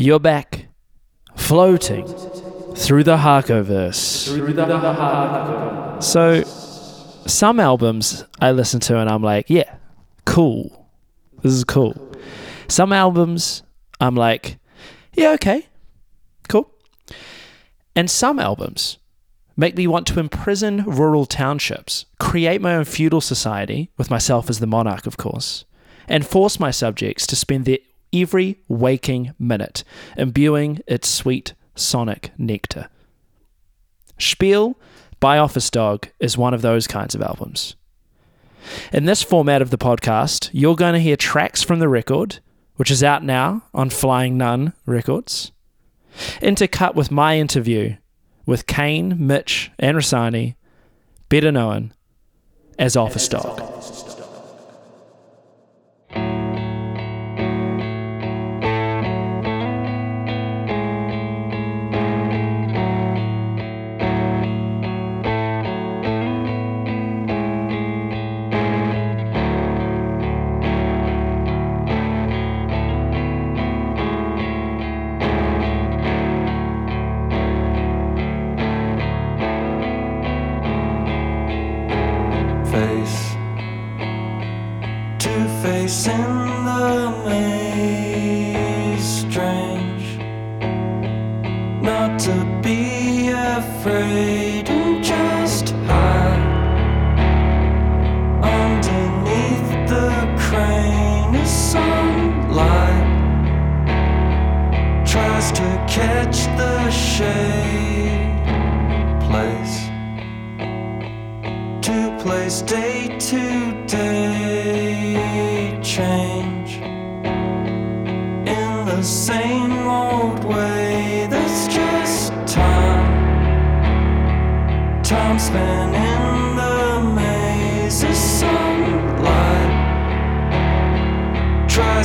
You're back, floating through the Hahkoverse. So, some albums I listen to and I'm like, yeah, cool. This is cool. Some albums I'm like, yeah, okay, cool. And some albums make me want to imprison rural townships, create my own feudal society, with myself as the monarch, of course, and force my subjects to spend their every waking minute imbuing its sweet sonic nectar. Spiel by Office Dog is one of those kinds of albums. In this format of the podcast, you're going to hear tracks from the record, which is out now on Flying Nun Records, intercut with my interview with Kane, Mitch, and Rasani, better known as Office Dog. Afraid and just hide underneath the crane is sunlight. Tries to catch the shade place to place day to day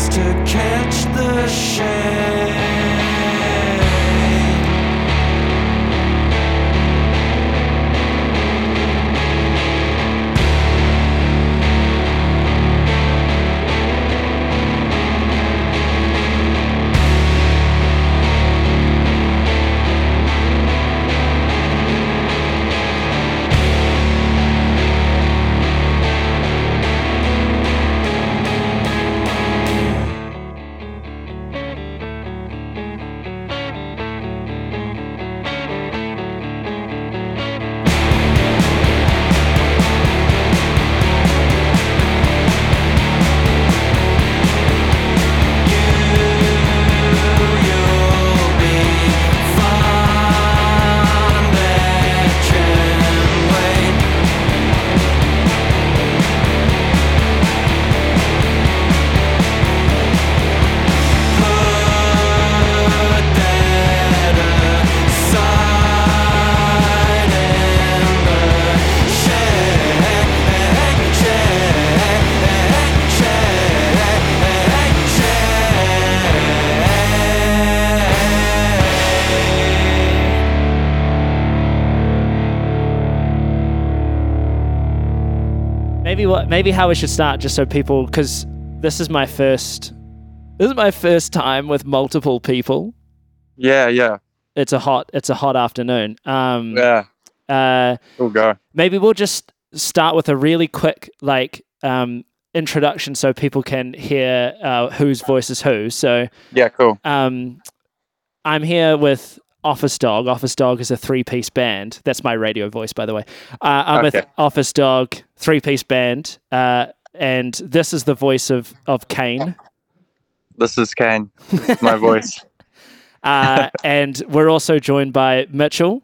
to catch the shade. Maybe how we should start just so people because this is my first this is my first time with multiple people Yeah, yeah, it's a hot it's a hot afternoon um yeah. uh We'll go. maybe we'll just start with a really quick like um introduction so people can hear uh, whose voice is who so Yeah, cool. um i'm here with office dog office dog is a three-piece band that's my radio voice by the way uh, i'm with Okay. office dog three-piece band uh and this is the voice of of kane This is Kane. My voice. uh, and we're also joined by Mitchell.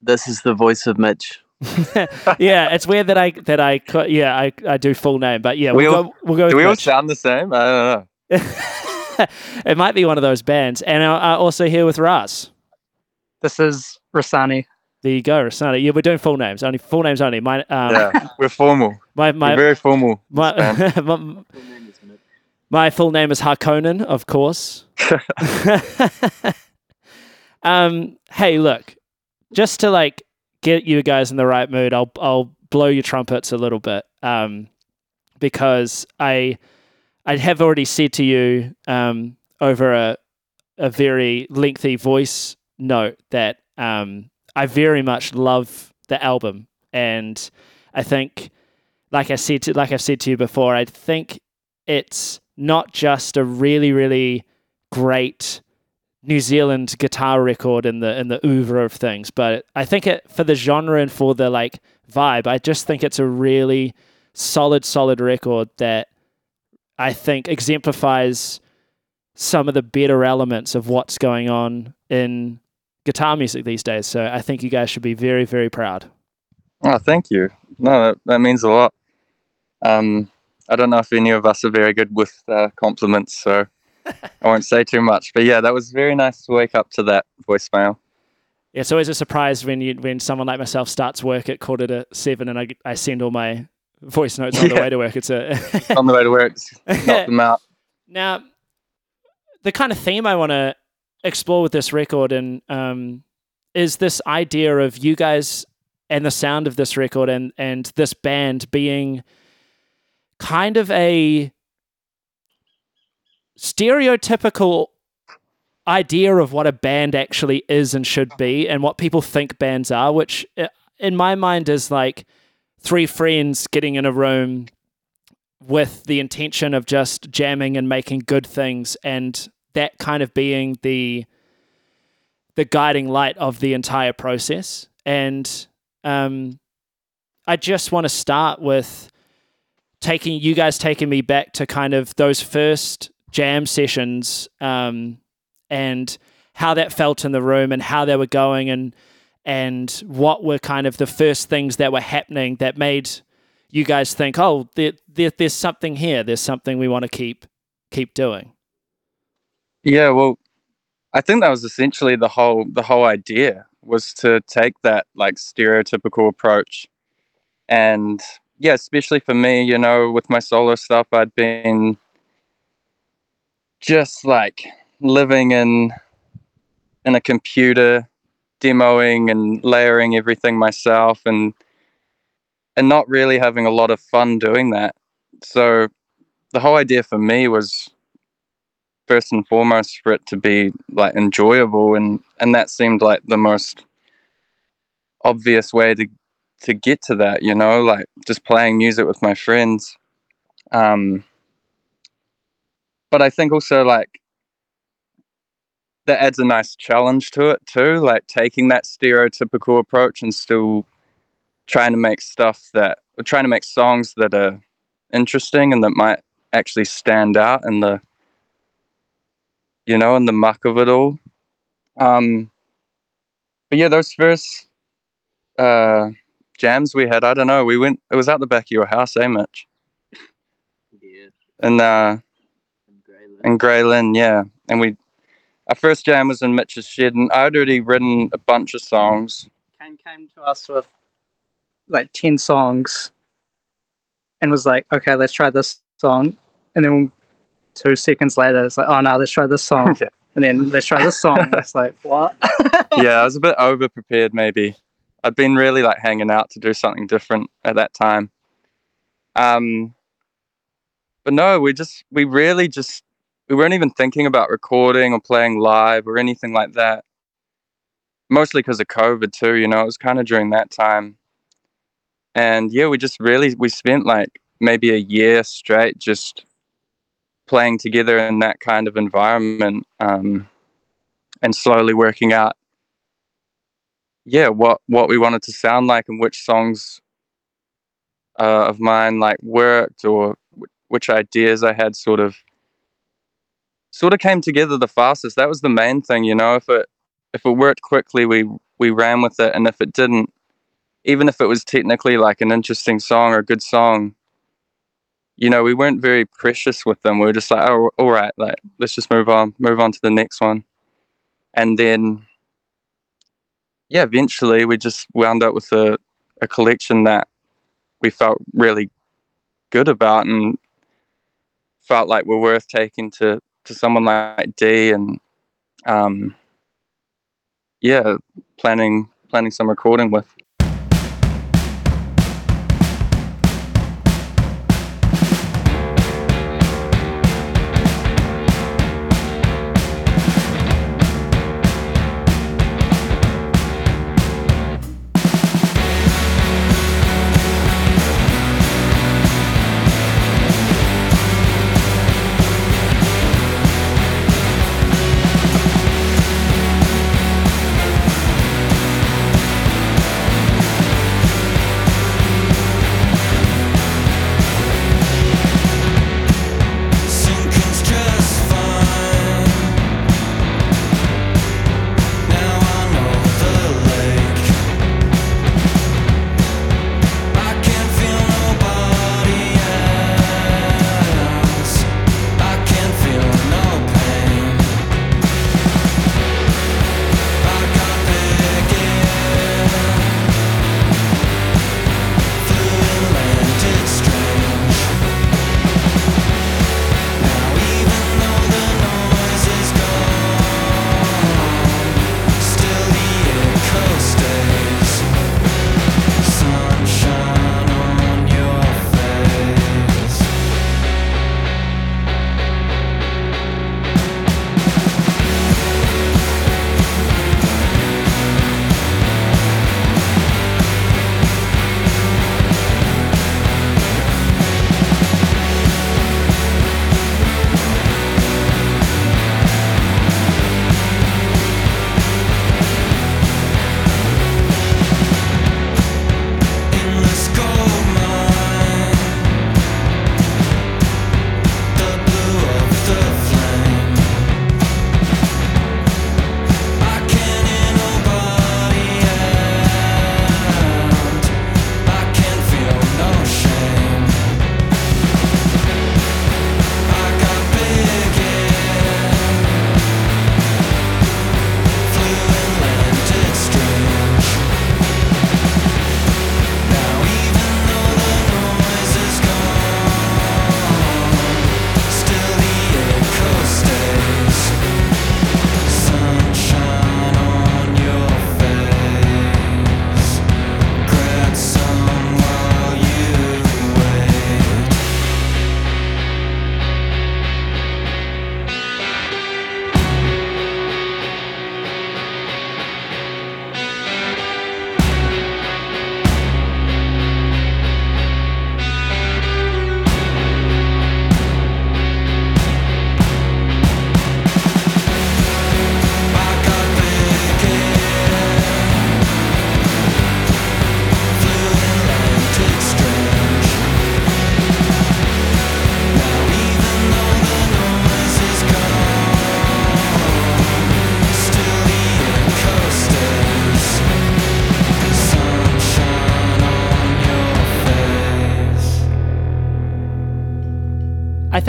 This is the voice of Mitch. yeah, it's weird that I that I co- yeah I, I do full name, but yeah We we'll all- go we'll go with Do we all sound the same? I don't know. it might be one of those bands, and I'm uh, also here with Raz. This is Rasani. There you go, Rasana. Yeah, we're doing full names only. Full names only. My um, Yeah, we're formal. my we're very formal. my, my my full name is Harkonnen, of course. um, hey, look, just to like get you guys in the right mood, I'll I'll blow your trumpets a little bit, um, because I I have already said to you um, over a a very lengthy voice note that um, I very much love the album, and I think, like I said, to, like I've said to you before, I think it's not just a really, really great New Zealand guitar record in the in the oeuvre of things, but I think it for the genre and for the like vibe, I just think it's a really solid, solid record that I think exemplifies some of the better elements of what's going on in guitar music these days. So I think you guys should be very, very proud. Oh, thank you. No, that, that means a lot. Um, I don't know if any of us are very good with uh, compliments, so I won't say too much. But yeah, that was very nice to wake up to that voicemail. Yeah, it's always a surprise when you when someone like myself starts work at quarter to seven and I, I send all my voice notes on the way to work. It's a On the way to work, knock them out. Now, the kind of theme I want to explore with this record and um, is this idea of you guys and the sound of this record and and this band being kind of a stereotypical idea of what a band actually is and should be and what people think bands are which uh, in my mind is like three friends getting in a room with the intention of just jamming and making good things and that kind of being the the guiding light of the entire process. And um I just want to start with taking you guys taking me back to kind of those first jam sessions um and how that felt in the room and how they were going and and what were kind of the first things that were happening that made you guys think, oh, there, there, there's something here. There's something we want to keep keep doing. Yeah, well, I think that was essentially the whole the whole idea was to take that like stereotypical approach, and yeah, especially for me, you know, with my solo stuff, I'd been just like living in in a computer, demoing and layering everything myself, and and not really having a lot of fun doing that. So the whole idea for me was first and foremost for it to be like enjoyable and and that seemed like the most obvious way to to get to that you know like just playing music with my friends um but i think also like that adds a nice challenge to it too like taking that stereotypical approach and still trying to make stuff that or trying to make songs that are interesting and that might actually stand out in the you know, in the muck of it all. Um, but yeah, those first uh, jams we had, I don't know, we went, it was out the back of your house, eh, Mitch? Yeah. And, uh, and Grey Lynn. in Grey yeah. And we, our first jam was in Mitch's shed, and I'd already written a bunch of songs. Kane came to us with like 10 songs and was like, okay, let's try this song. And then two seconds later, it's like, oh no, let's try this song. Yeah. And then let's try this song. it's like, what? yeah, I was a bit over prepared, maybe. I'd been really like hanging out to do something different at that time. Um, but no, we just, we really just, we weren't even thinking about recording or playing live or anything like that. Mostly because of COVID too, you know, it was kind of during that time. And yeah, we just really, we spent like maybe a year straight just playing together in that kind of environment. Um, and slowly working out yeah what what we wanted to sound like and which songs uh, of mine like worked or wh- which ideas i had sort of sort of came together the fastest. That was the main thing you know if it if it worked quickly we we ran with it and if it didn't even if it was technically like an interesting song or a good song you know we weren't very precious with them. We were just like oh all right like let's just move on move on to the next one. And then yeah eventually we just wound up with a, a collection that we felt really good about and felt like were worth taking to to someone like d and um yeah planning planning some recording with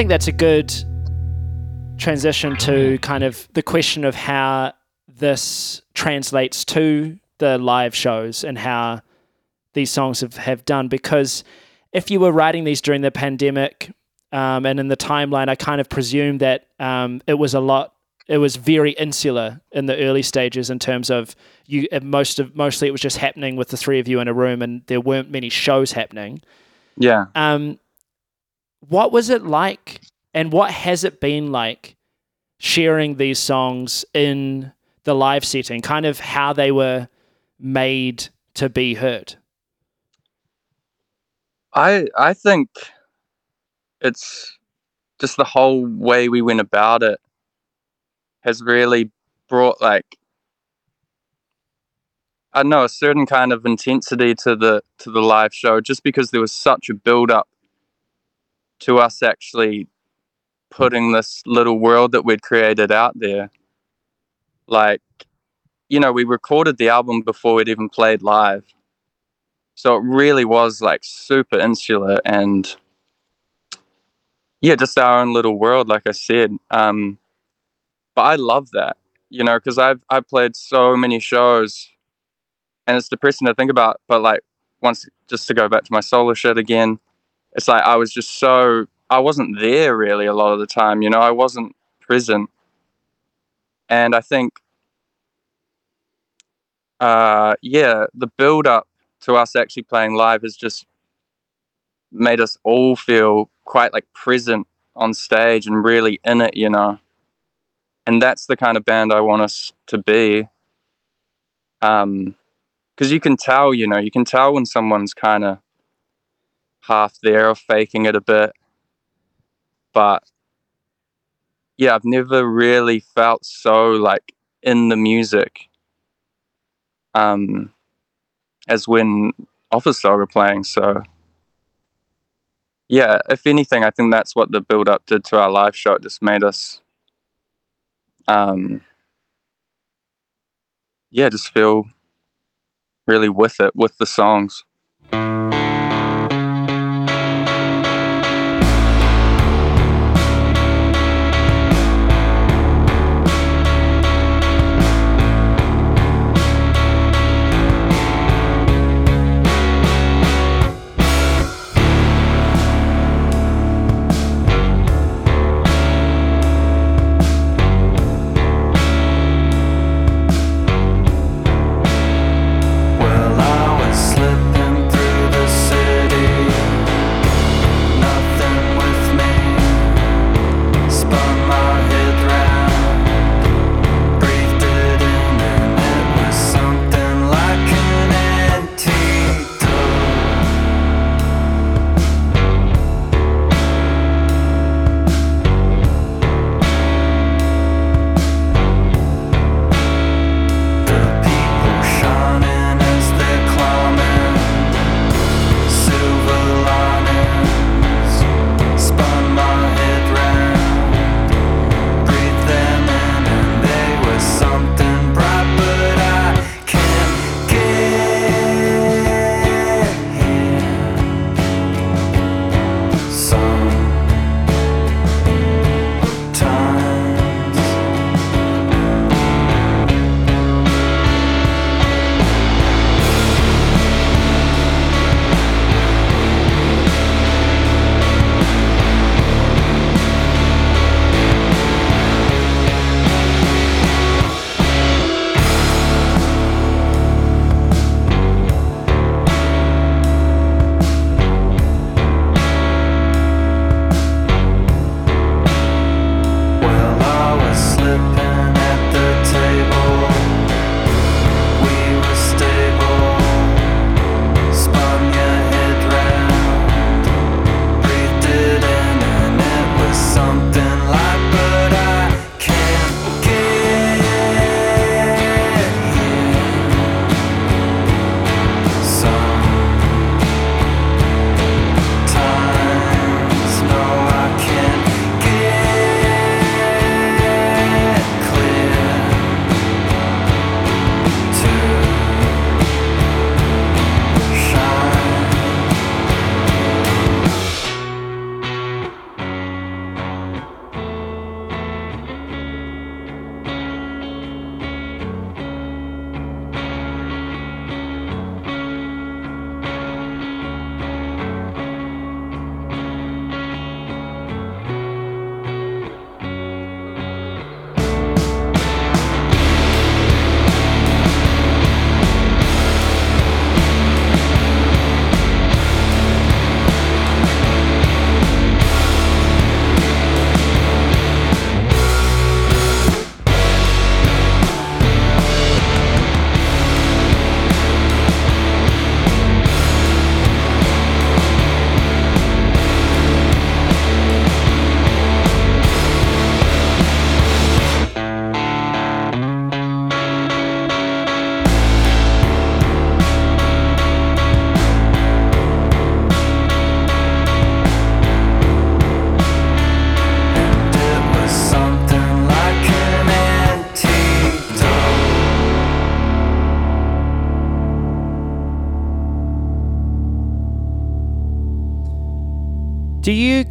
think that's a good transition to kind of the question of how this translates to the live shows and how these songs have, have done. Because if you were writing these during the pandemic um, and in the timeline, I kind of presume that um, it was a lot. It was very insular in the early stages in terms of you. Most of mostly it was just happening with the three of you in a room, and there weren't many shows happening. Yeah. Um, what was it like, and what has it been like sharing these songs in the live setting? Kind of how they were made to be heard. I I think it's just the whole way we went about it has really brought like I don't know a certain kind of intensity to the to the live show just because there was such a build up to us actually putting this little world that we'd created out there like you know we recorded the album before we'd even played live so it really was like super insular and yeah, just our own little world, like I said. Um, but I love that, you know, because I've I've played so many shows, and it's depressing to think about. But like once, just to go back to my solo shit again, it's like I was just so I wasn't there really a lot of the time, you know, I wasn't present, and I think, uh, yeah, the build up to us actually playing live has just made us all feel quite like present on stage and really in it, you know. And that's the kind of band I want us to be. Um, because you can tell, you know, you can tell when someone's kind of half there or faking it a bit. But yeah, I've never really felt so like in the music. Um, as when Office Dog are playing. So, yeah, if anything, I think that's what the build up did to our live show. It just made us, um, yeah, just feel really with it, with the songs.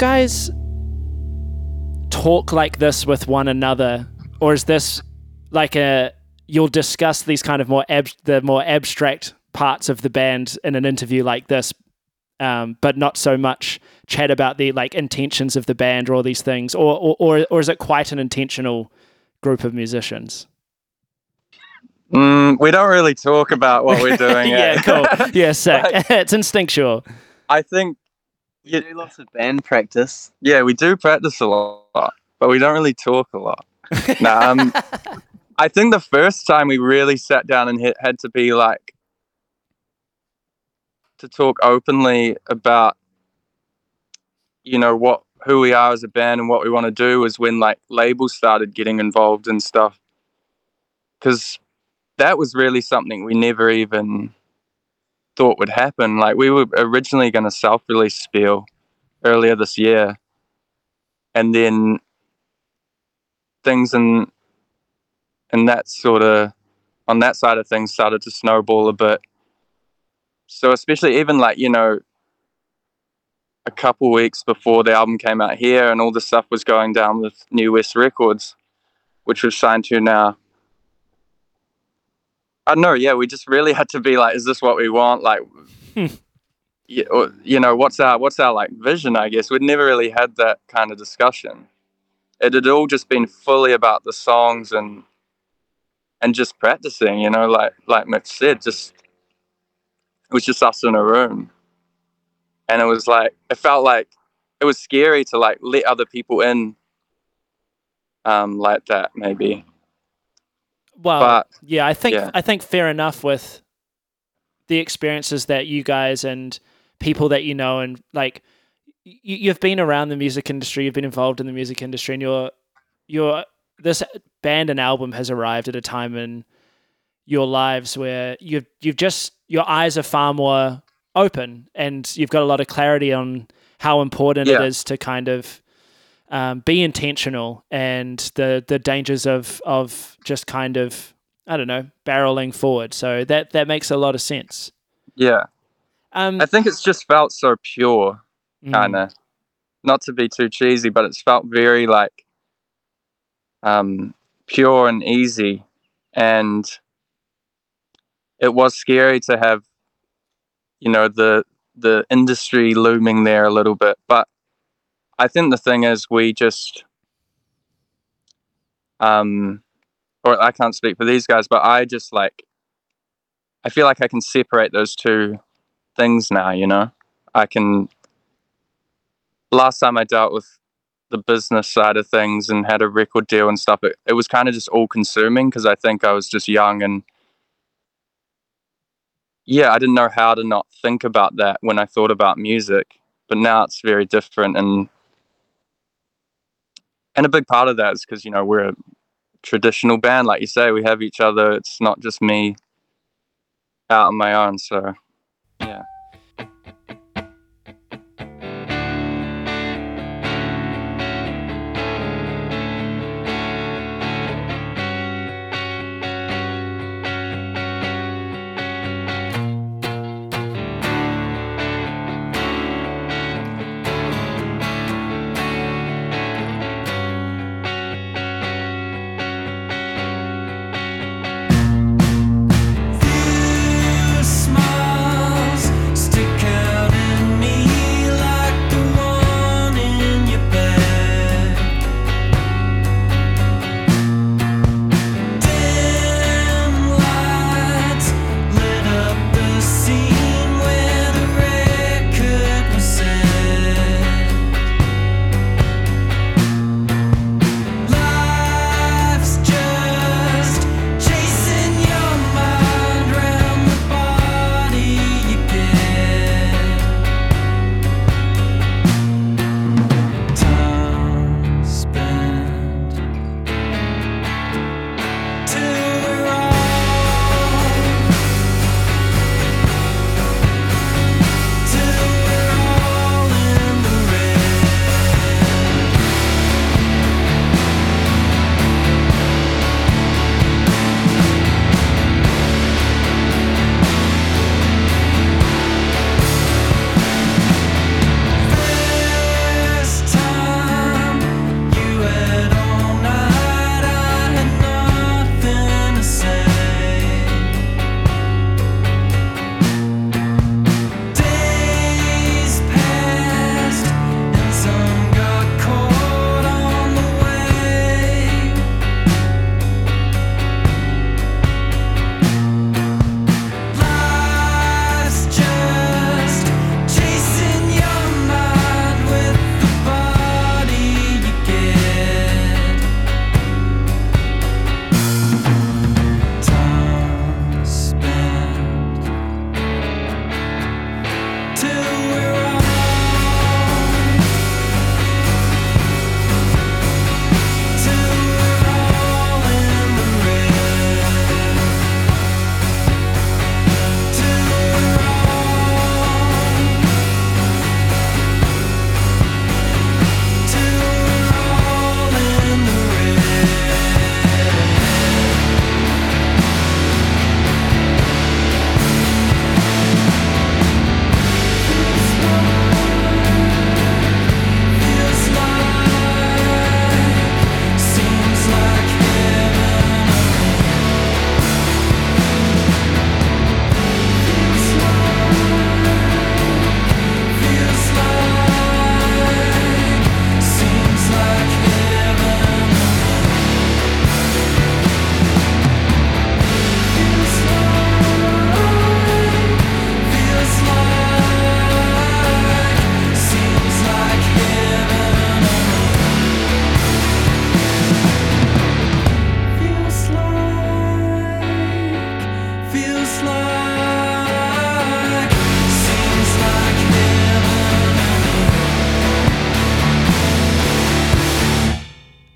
Guys talk like this with one another, or is this like a you'll discuss these kind of more ab- the more abstract parts of the band in an interview like this, um, but not so much chat about the like intentions of the band or all these things, or or or, or is it quite an intentional group of musicians? Mm, we don't really talk about what we're doing. yeah, eh? cool. Yeah, sick. it's instinctual. I think, We do lots of band practice. yeah, we do practice a lot, but we don't really talk a lot. Nah, um, I think the first time we really sat down and hit, had to be like to talk openly about, you know, what who we are as a band and what we want to do was when like labels started getting involved and stuff. Because that was really something we never even thought would happen. Like we were originally going to self-release Spiel earlier this year, and then things in and that sort of on that side of things started to snowball a bit. So especially even like you know a couple weeks before the album came out here and all the stuff was going down with New West Records, which was signed to now. I know. Yeah, we just really had to be like, is this what we want? Like, yeah, or, you know, what's our what's our like vision? I guess we'd never really had that kind of discussion. It had all just been fully about the songs and and just practicing. You know, like like Mitch said, just it was just us in a room, and it was like it felt like it was scary to like let other people in, um, like that maybe. Well, But- yeah, I think yeah. I think fair enough with the experiences that you guys and people that you know and like you, you've been around the music industry, you've been involved in the music industry, and your your this band and album has arrived at a time in your lives where you've you've just your eyes are far more open and you've got a lot of clarity on how important it Yeah. is to kind of um, be intentional and the the dangers of of just kind of I don't know barreling forward. So that that makes a lot of sense. Yeah, Um, I think it's just felt so pure. mm, kind of not to be too cheesy but it's felt very like um pure and easy and it was scary to have you know the the industry looming there a little bit but i think the thing is we just um or i can't speak for these guys but i just like i feel like i can separate those two things now you know i can last time I dealt with the business side of things and had a record deal and stuff, it, it was kind of just all consuming because I think I was just young and yeah, I didn't know how to not think about that when I thought about music. But now it's very different and and a big part of that is because you know we're a traditional band, like you say, we have each other. It's not just me out on my own. So yeah.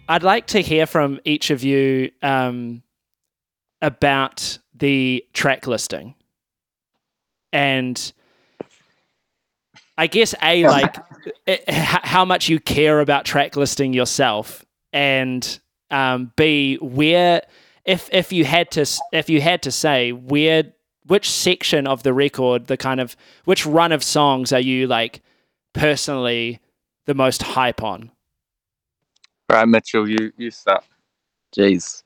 I'd like to hear from each of you um, about the track listing, and I guess a like eh, h- how much you care about track listing yourself, and um, b where if if you had to if you had to say where which section of the record the kind of which run of songs are you like personally the most hype on Right, Mitchell, you you start. Jeez.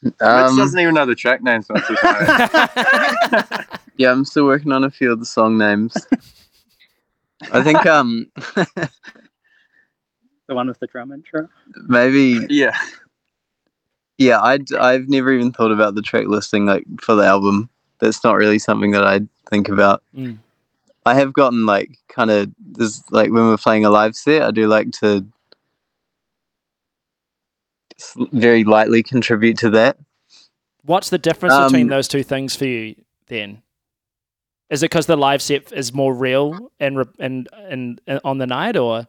Mitch Um, doesn't even know the track names. Once he's on it. yeah, I'm still working on a few of the song names. I think um The one with the drum intro. maybe yeah, yeah I I've never even thought about the track listing like for the album. That's not really something that I think about. Mm. I have gotten like kind of this like when we're playing a live set, I do like to very lightly contribute to that. What's the difference between Um, those two things for you then? Is it because the live set is more real and re- and, and and on the night, or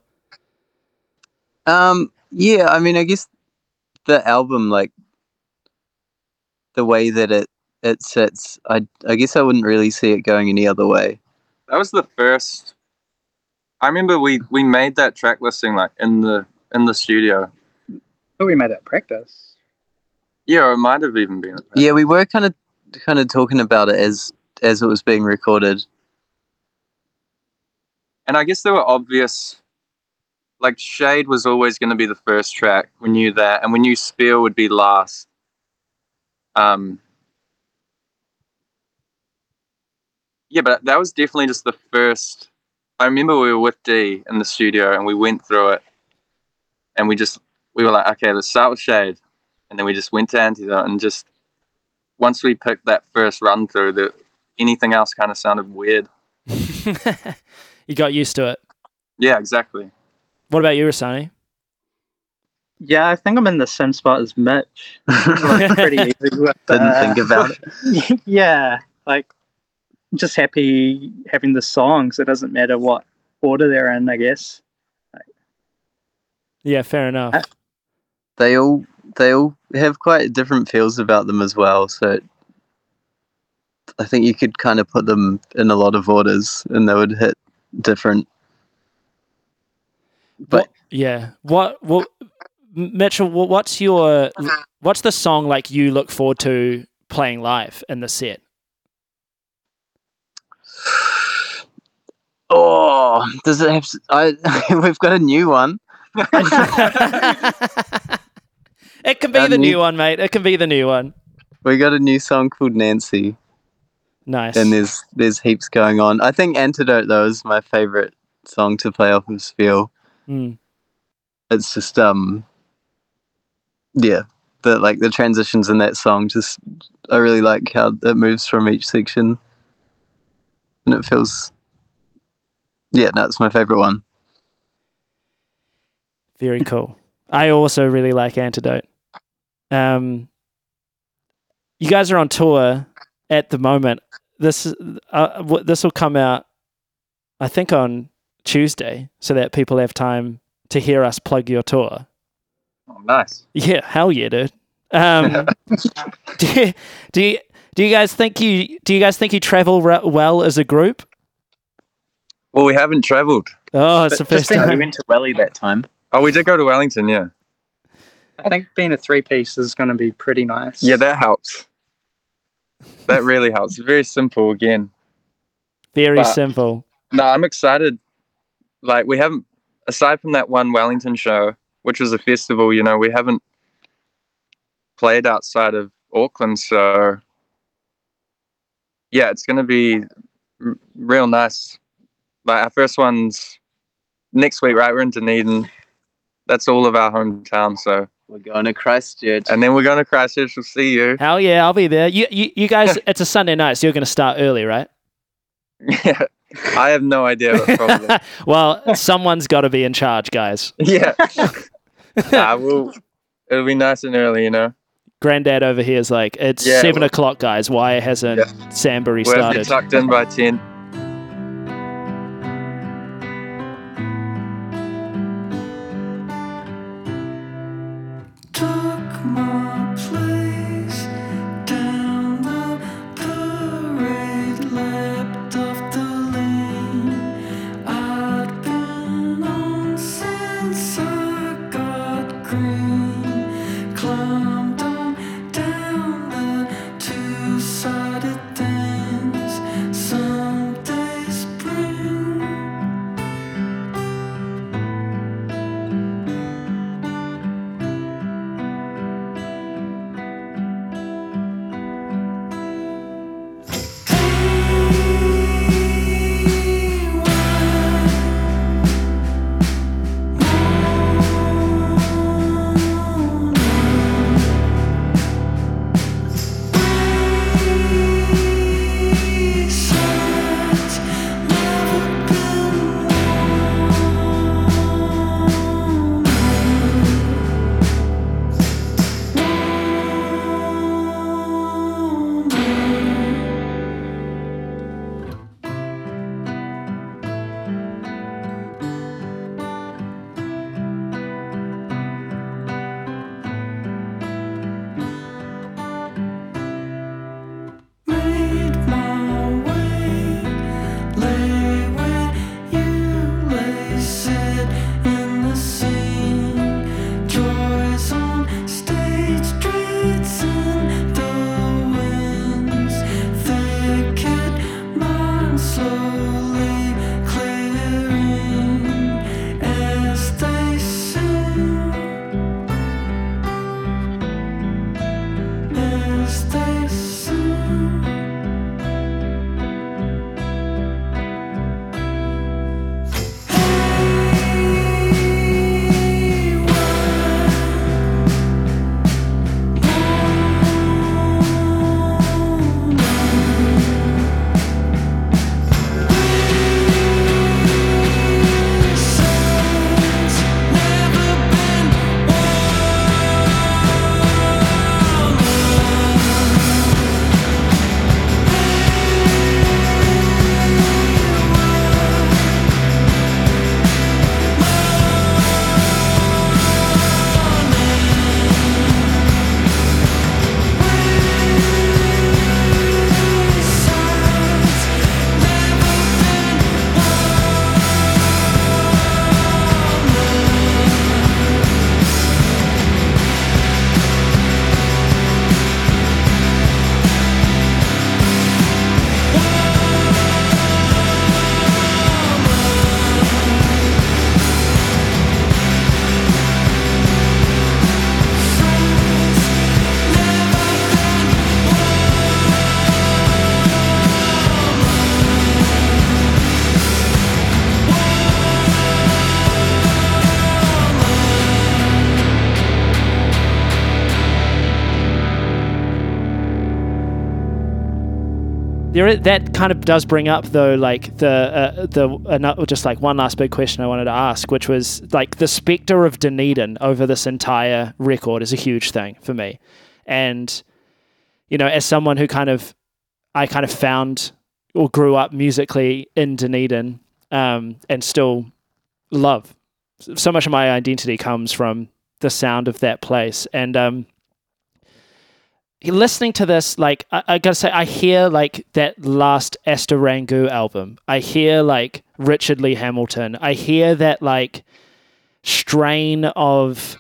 Um, yeah, I mean, I guess the album, like the way that it it sits, I I guess I wouldn't really see it going any other way. That was the first. I remember we we made that track listing like in the in the studio. But we made it practice. Yeah, or it might have even been. Yeah, we were kind of kind of talking about it as as it was being recorded. and I guess there were obvious. Like Shade was always going to be the first track. We knew that, and we knew Spear would be last. Um. Yeah, but that was definitely just the first. I remember we were with D in the studio, and we went through it, and we just we were like, okay, let's start with Shade, and then we just went to Antidote, and just once we picked that first run through, the anything else kind of sounded weird. you got used to it? Yeah, exactly. What about you, Rasani? Yeah, I think I'm in the same spot as Mitch. Like, pretty easy with, Didn't uh, think about it. yeah, like just happy having the songs. It doesn't matter what order they're in, I guess. Yeah, fair enough. Uh, they all they all have quite different feels about them as well. So I think you could kind of put them in a lot of orders, and they would hit different. But What- yeah, what what Mitchell? What's your what's the song like you look forward to playing live in the set? Oh, does it have? I we've got a new one. it can be Um, the new you- one, mate. It can be the new one. We got a new song called Nancy. Nice. and there's there's heaps going on. I think Antidote though is my favorite song to play off of Spiel. Mm. It's just um yeah, the like the transitions in that song just I really like how it moves from each section. And it feels yeah, no, it's my favorite one. Very cool. I also really like Antidote. Um, you guys are on tour at the moment. This uh, w- this will come out, I think, on Tuesday, so that people have time to hear us plug your tour. Oh, nice. Yeah, hell yeah, dude. Um, do you, do you do you guys think you do you guys think you travel re- well as a group? Well, we haven't travelled. Oh, it's the first time. we time. went to Welly that time. Oh, we did go to Wellington, yeah. I think being a three piece is going to be pretty nice. Yeah, that helps. That really helps. Very simple again. Very But- simple. No, I'm excited. Like we haven't, aside from that one Wellington show, which was a festival, you know, we haven't played outside of Auckland. So yeah, it's gonna be r- real nice. But our first one's next week, right? We're in Dunedin. That's all of our hometown. So we're going to Christchurch. And then we're going to Christchurch. We'll see you. Hell yeah, I'll be there. You, you, you guys, it's a Sunday night, so you're going to start early, right? Yeah. I have no idea. well, someone's got to be in charge, guys. Yeah. nah, we'll, it'll be nice and early, you know. Granddad over here is like, it's yeah, seven well, o'clock, guys. Why hasn't yeah. Sambury started? We're tucked in by 10. you're that kind of does bring up though, like the uh, the uh, just like one last big question I wanted to ask, which was like the specter of Dunedin over this entire record is a huge thing for me, and you know, as someone who kind of I kind of found or grew up musically in Dunedin, um, and still love so much of my identity comes from the sound of that place, and um, listening to this, like I, I, gotta say, I hear like that last Asta Rangu album. I hear like Richard Ley-Hamilton. I hear that like strain of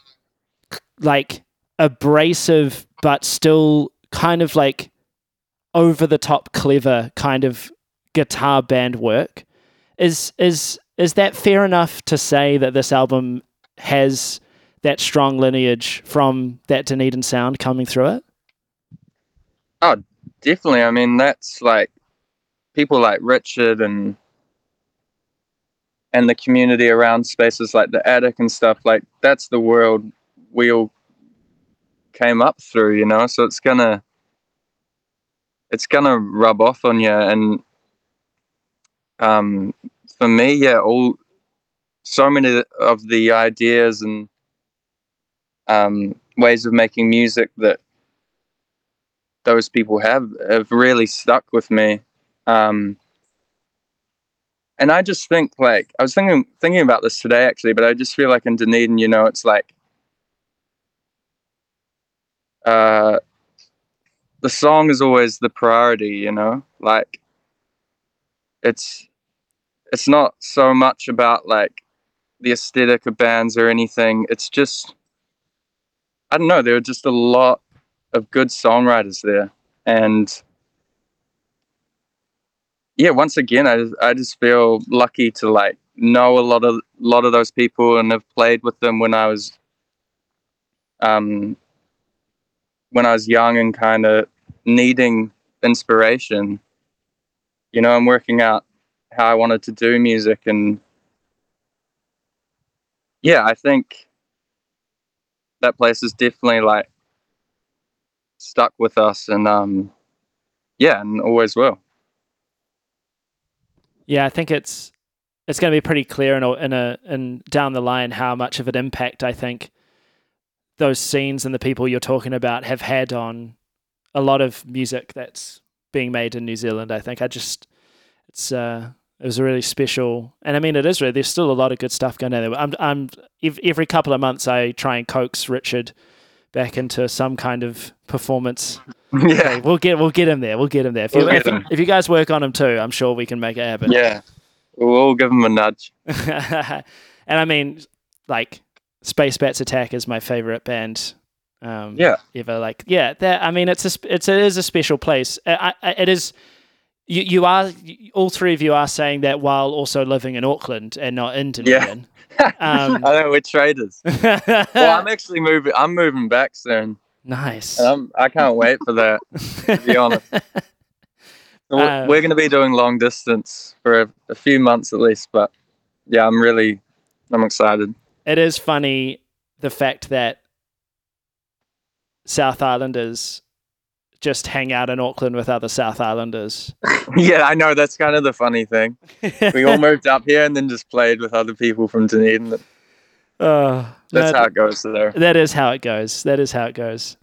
like abrasive but still kind of like over the top clever kind of guitar band work. Is is is that fair enough to say that this album has that strong lineage from that Dunedin sound coming through it? Oh, definitely. I mean, that's like people like Richard and and the community around spaces like the attic and stuff. Like that's the world we all came up through, you know. So it's gonna it's gonna rub off on you. And um, for me, yeah, all so many of the ideas and um, ways of making music that those people have have really stuck with me. Um, and I just think like I was thinking thinking about this today actually, but I just feel like in Dunedin, you know, it's like uh, the song is always the priority, you know, like it's it's not so much about like the aesthetic of bands or anything. It's just I don't know. There are just a lot of good songwriters there, and yeah, once again, I I just feel lucky to like know a lot of lot of those people and have played with them when I was um when I was young and kind of needing inspiration. You know, I'm working out how I wanted to do music and yeah, I think that place is definitely like stuck with us and um yeah and always will. Yeah i think it's it's going to be pretty clear in a in a in down the line how much of an impact i think those scenes and the people you're talking about have had on a lot of music that's being made in new zealand. I think i just it's uh it was really special and i mean it is really there's still a lot of good stuff going on there. I'm i'm every couple of months i try and coax richard back into some kind of performance. yeah, we'll get we'll get him there. We'll get him there. If, We'll you, if, him. if you guys work on him too, I'm sure we can make it happen. yeah we'll all give them a nudge and I mean, like Space Bats Attack is my favorite band. Um, yeah ever. Like, yeah, that. I mean, it's a it's it is a special place. I, I, it is. You you are all three of you are saying that while also living in Auckland and not in Dunedin. Um, i know we're traders. Well i'm actually moving i'm moving back soon. Nice. and I'm, i can't wait for that to be honest. So we're, Uh, we're going to be doing long distance for a, a few months at least but yeah i'm really i'm excited. It is funny the fact that South Islanders just hang out in Auckland with other South Islanders. yeah i know that's kind of the funny thing we all moved up here and then just played with other people from dunedin Oh, that's that- how it goes there that is how it goes. That is how it goes.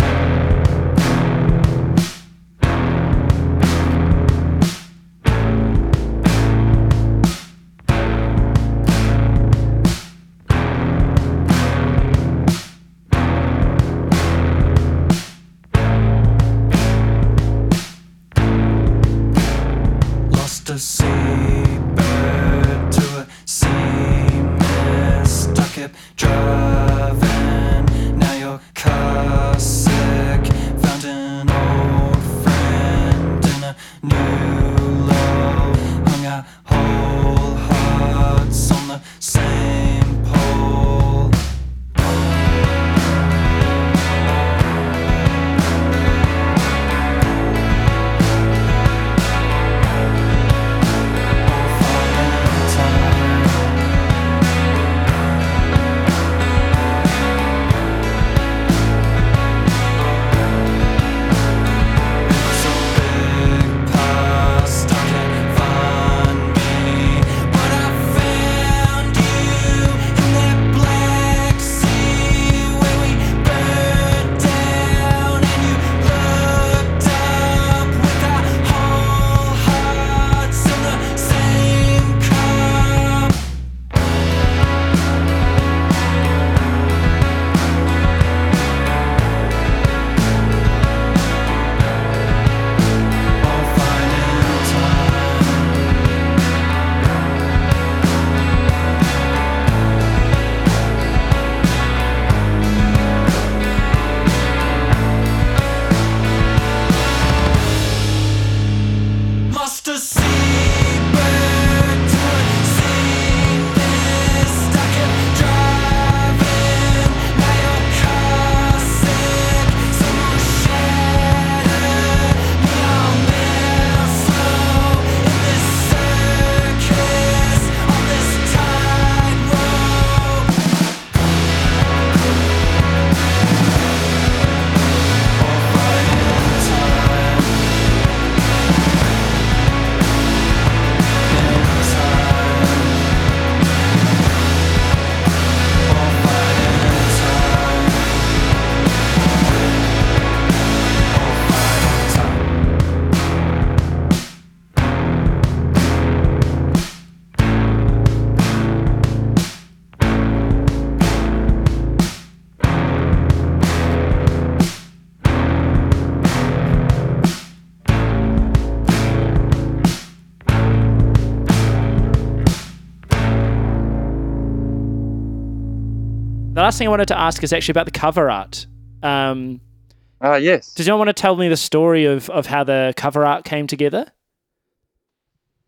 Last thing I wanted to ask is actually about the cover art. Um, Ah, yes. does anyone want to tell me the story of, of how the cover art came together?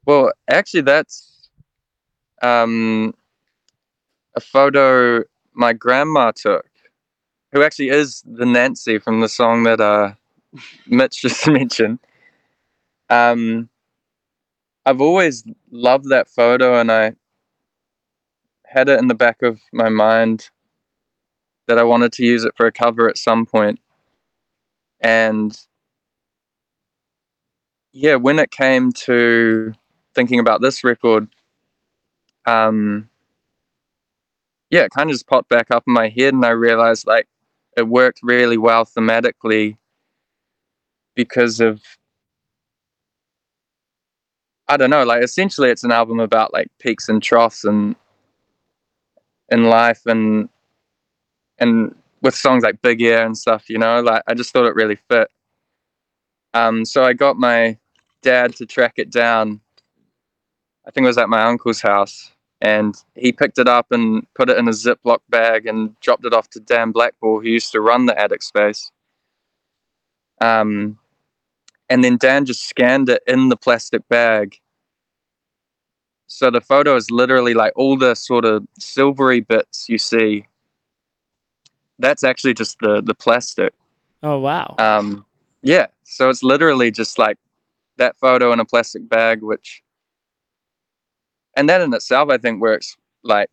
Well, actually, that's um, a photo my grandma took, who actually is the Nancy from the song that uh, Mitch just mentioned. Um, I've always loved that photo, and I had it in the back of my mind that I wanted to use it for a cover at some point. And yeah, when it came to thinking about this record, um, yeah, it kind of just popped back up in my head, and I realized like it worked really well thematically because of I don't know, like essentially it's an album about like peaks and troughs and in life and and with songs like Big Ear and stuff, you know, like I just thought it really fit. Um, so I got my dad to track it down. I think it was at my uncle's house, and he picked it up and put it in a Ziploc bag and dropped it off to Dan Blackball, who used to run the attic space. Um, and then Dan just scanned it in the plastic bag. So the photo is literally like all the sort of silvery bits you see. That's actually just the the plastic. Oh wow. Um, yeah, so it's literally just like that photo in a plastic bag, which, and that in itself, I think works like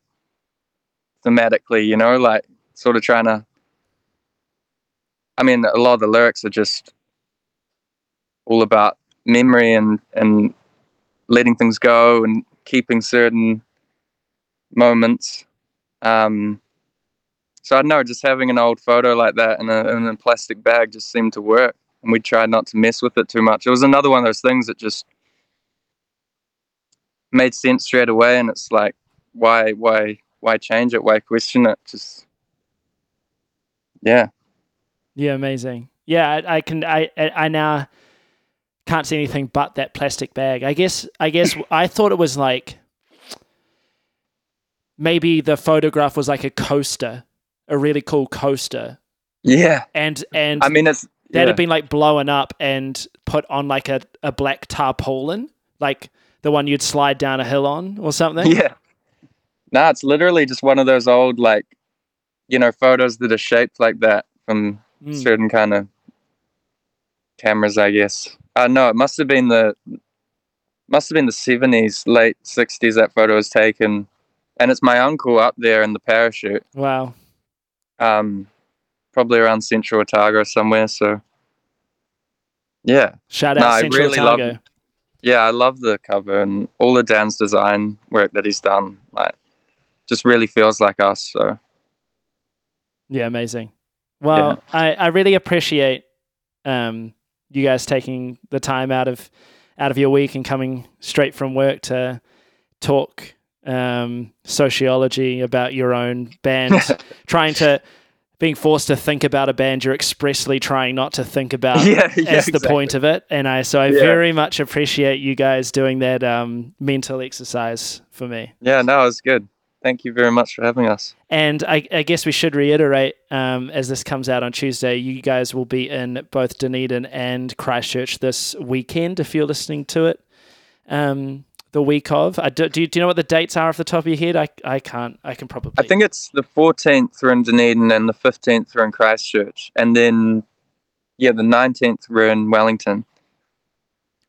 thematically, you know, like sort of trying to. I mean, a lot of the lyrics are just all about memory and and letting things go and keeping certain moments. Um, so I don't know, just having an old photo like that in a, in a plastic bag just seemed to work and we tried not to mess with it too much. It was another one of those things that just made sense straight away, and it's like, why, why, why change it? Why question it? Just, yeah, Yeah, amazing. Yeah, I, I can. I I I now can't see anything but that plastic bag. I guess. I guess I thought it was like maybe the photograph was like a coaster, a really cool coaster, yeah. and and I mean, it's that yeah. had been like blown up and put on like a, a black tarpaulin, like the one you'd slide down a hill on or something. yeah. Nah, it's literally just one of those old like, you know, photos that are shaped like that from Mm. certain kind of cameras, I guess. Uh, no, it must have been the must have been the seventies, late sixties. That photo was taken, and it's my uncle up there in the parachute, Wow. Um, probably around Central Otago somewhere. So, yeah, Shout No, out I Central really love- Otago. yeah, I love the cover and all the Dan's design work that he's done. Like, just really feels like us. So, Yeah, amazing. Well, I, I really appreciate um, you guys taking the time out of out of your week and coming straight from work to talk um, sociology about your own band, trying to being forced to think about a band you're expressly trying not to think about yeah, yeah, as the point of it. And I so I Yeah. very much appreciate you guys doing that um, mental exercise for me. Yeah, no, it was good. Thank you very much for having us. And I, I guess we should reiterate, um, as this comes out on Tuesday, you guys will be in both Dunedin and Christchurch this weekend if you're listening to it. Um, the week of. I do, do, you, do you know what the dates are off the top of your head? I, I can't. I can probably. I think it's the 14th we're in Dunedin and the 15th we're in Christchurch. And then, yeah, the 19th we're in Wellington.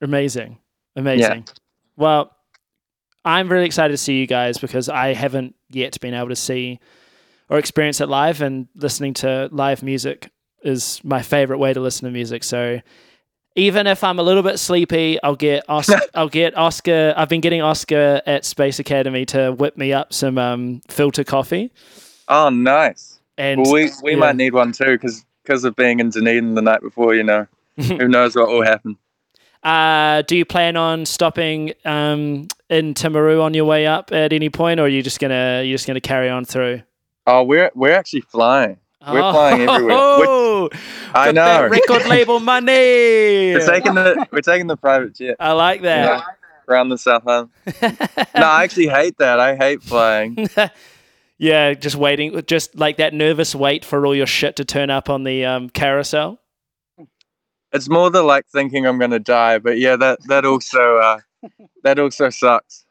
Amazing. Amazing. Yeah. Well, I'm really excited to see you guys because I haven't yet been able to see or experience it live, and listening to live music is my favorite way to listen to music. So even if I'm a little bit sleepy, I'll get Oscar. I'll get Oscar. I've been getting Oscar at Space Academy to whip me up some um, filter coffee. Oh, nice. And Well, we, we yeah. might need one too because because of being in Dunedin the night before, you know. Who knows what will happen. uh, do you plan on stopping um, in Timaru on your way up at any point, or are you just gonna you just gonna carry on through? Oh, we're we're actually flying. We're flying everywhere. Oh, I got that know. record label money. We're taking the we're taking the private jet I like that. around the South Island. No, I actually hate that. I hate flying. Yeah, just waiting, just like that nervous wait for all your shit to turn up on the um, carousel. It's more the like thinking I'm gonna die, but yeah, that that also uh, that also sucks.